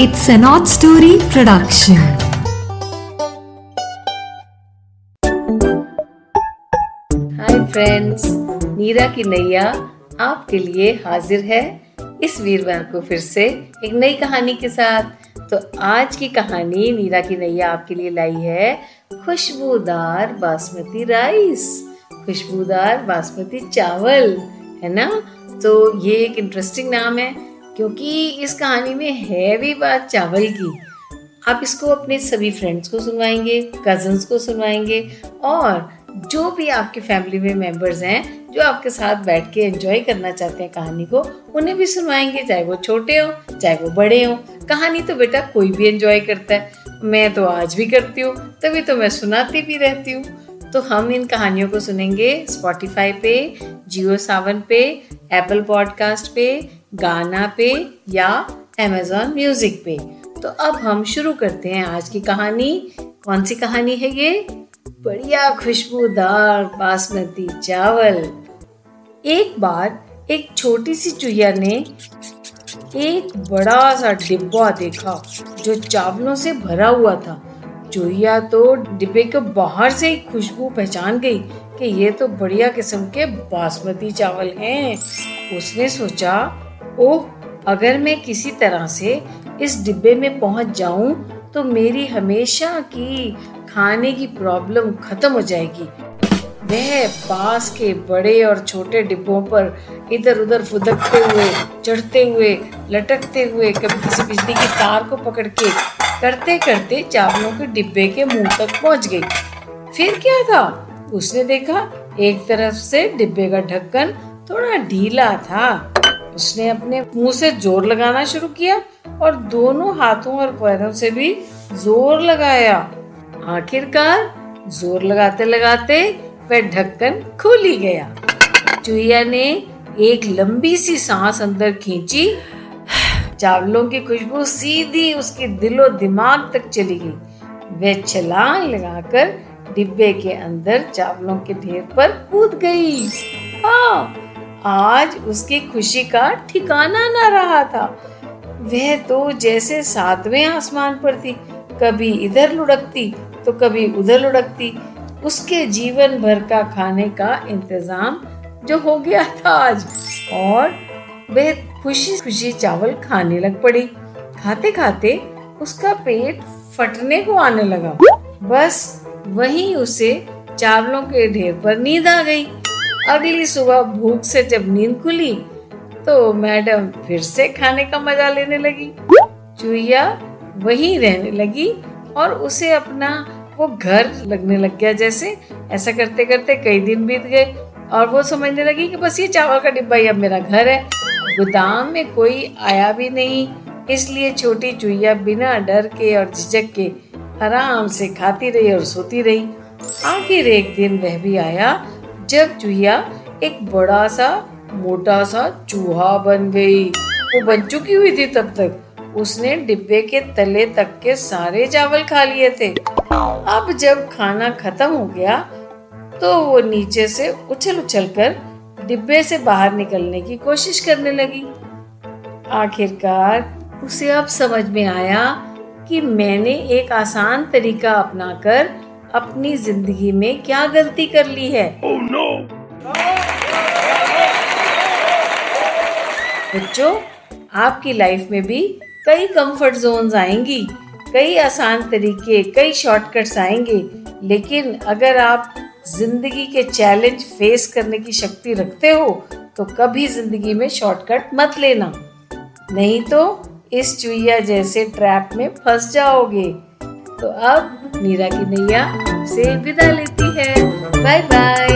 It's an odd story production. Hi friends Neera की नैया आपके लिए हाजिर है। इस वीरवार को फिर से एक नई कहानी के साथ। तो आज की कहानी नीरा की नैया आपके लिए लाई है खुशबूदार बासमती राइस, खुशबूदार बासमती चावल, है ना? तो ये एक इंटरेस्टिंग नाम है। क्योंकि इस कहानी में है भी बात चावल की। आप इसको अपने सभी फ्रेंड्स को सुनवाएँगे कजन्स को सुनवाएँगे और जो भी आपके फैमिली में मेंबर्स हैं, जो आपके साथ बैठ के एंजॉय करना चाहते हैं कहानी को, उन्हें भी सुनवाएँगे, चाहे वो छोटे हो, चाहे वो बड़े हो। कहानी तो बेटा कोई भी एंजॉय करता है। मैं तो आज भी करती हूँ, तभी तो मैं सुनाती भी रहती हूँ। तो हम इन कहानियों को सुनेंगे स्पॉटिफाई पे जियो सावन पे एप्पल पॉडकास्ट पे गाना पे या अमेजोन म्यूज़िक पे। तो अब हम शुरू करते हैं आज की कहानी। कौन सी कहानी है ये? बढ़िया खुशबूदार बासमती चावल। एक बार एक छोटी सी चुहिया ने एक बड़ा सा डिब्बा देखा जो चावलों से भरा हुआ था। चुहिया तो डिब्बे के बाहर से ही खुशबू पहचान गई कि ये तो बढ़िया किस्म के बासमती चावल हैं। उसने सोचा ओह, अगर मैं किसी तरह से इस डिब्बे में पहुँच जाऊँ तो मेरी हमेशा की खाने की प्रॉब्लम खत्म हो जाएगी। वह पास के बड़े और छोटे डिब्बों पर इधर उधर फुदकते हुए, चढ़ते हुए, लटकते हुए, कभी किसी बिजली की तार को पकड़ के करते करते चावलों के डिब्बे के मुँह तक पहुँच गई। फिर क्या था? उसने देखा, एक तरफ़ से डिब्बे का ढक्कन थोड़ा ढीला था। उसने अपने मुँह से ज़ोर लगाना शुरू किया और दोनों हाथों और पैरों से भी ज़ोर लगाया। आखिरकार ज़ोर लगाते लगाते वह ढक्कन खुल ही गया। चुहिया ने एक लंबी सी सांस अंदर खींची। चावलों की खुशबू सीधी उसके दिलो दिमाग तक चली गई। वह छलांग लगाकर डिब्बे के अंदर चावलों के ढेर पर कूद गई। हाँ आज उसकी खुशी का ठिकाना न रहा था। वह तो जैसे सातवें आसमान पर थी, कभी इधर लुढ़कती तो कभी उधर लुढ़कती। उसके जीवन भर का खाने का इंतज़ाम जो हो गया था आज, और वह खुशी खुशी चावल खाने लग पड़ी। खाते खाते उसका पेट फटने को आने लगा। बस वहीं उसे चावलों के ढेर पर नींद आ गई। अगली सुबह भूख से जब नींद खुली तो मैडम फिर से खाने का मज़ा लेने लगी। चुहिया वहीं रहने लगी और उसे अपना वो घर लगने लग गया जैसे। ऐसा करते करते कई दिन बीत गए और वो समझने लगी कि बस ये चावल का डिब्बा ही अब मेरा घर है। गोदाम में कोई आया भी नहीं, इसलिए छोटी चुहिया बिना डर के और झिझक के आराम से खाती रही और सोती रही। आखिर एक दिन वह भी आया जब चुहिया एक बड़ा सा, मोटा सा चूहा बन गई। वो बन चुकी हुई थी तब तक। उसने डिब्बे के तले तक के सारे चावल खा लिए थे। अब जब खाना खत्म हो गया तो वो नीचे से उछल उछल कर डिब्बे से बाहर निकलने की कोशिश करने लगी। आखिरकार उसे अब समझ में आया कि मैंने एक आसान तरीका अपनाकर अपनी ज़िंदगी में क्या गलती कर ली है? Oh, no. बच्चों आपकी लाइफ में भी कई कंफर्ट जोन्स आएँगी। कई आसान तरीके कई शॉर्टकट्स आएँगे। लेकिन अगर आप ज़िंदगी के चैलेंज फेस करने की शक्ति रखते हो तो कभी ज़िंदगी में शॉर्टकट मत लेना। नहीं तो इस चुईया जैसे ट्रैप में फंस जाओगे। तो अब नीरा की नैया से विदा लेती है। Bye bye.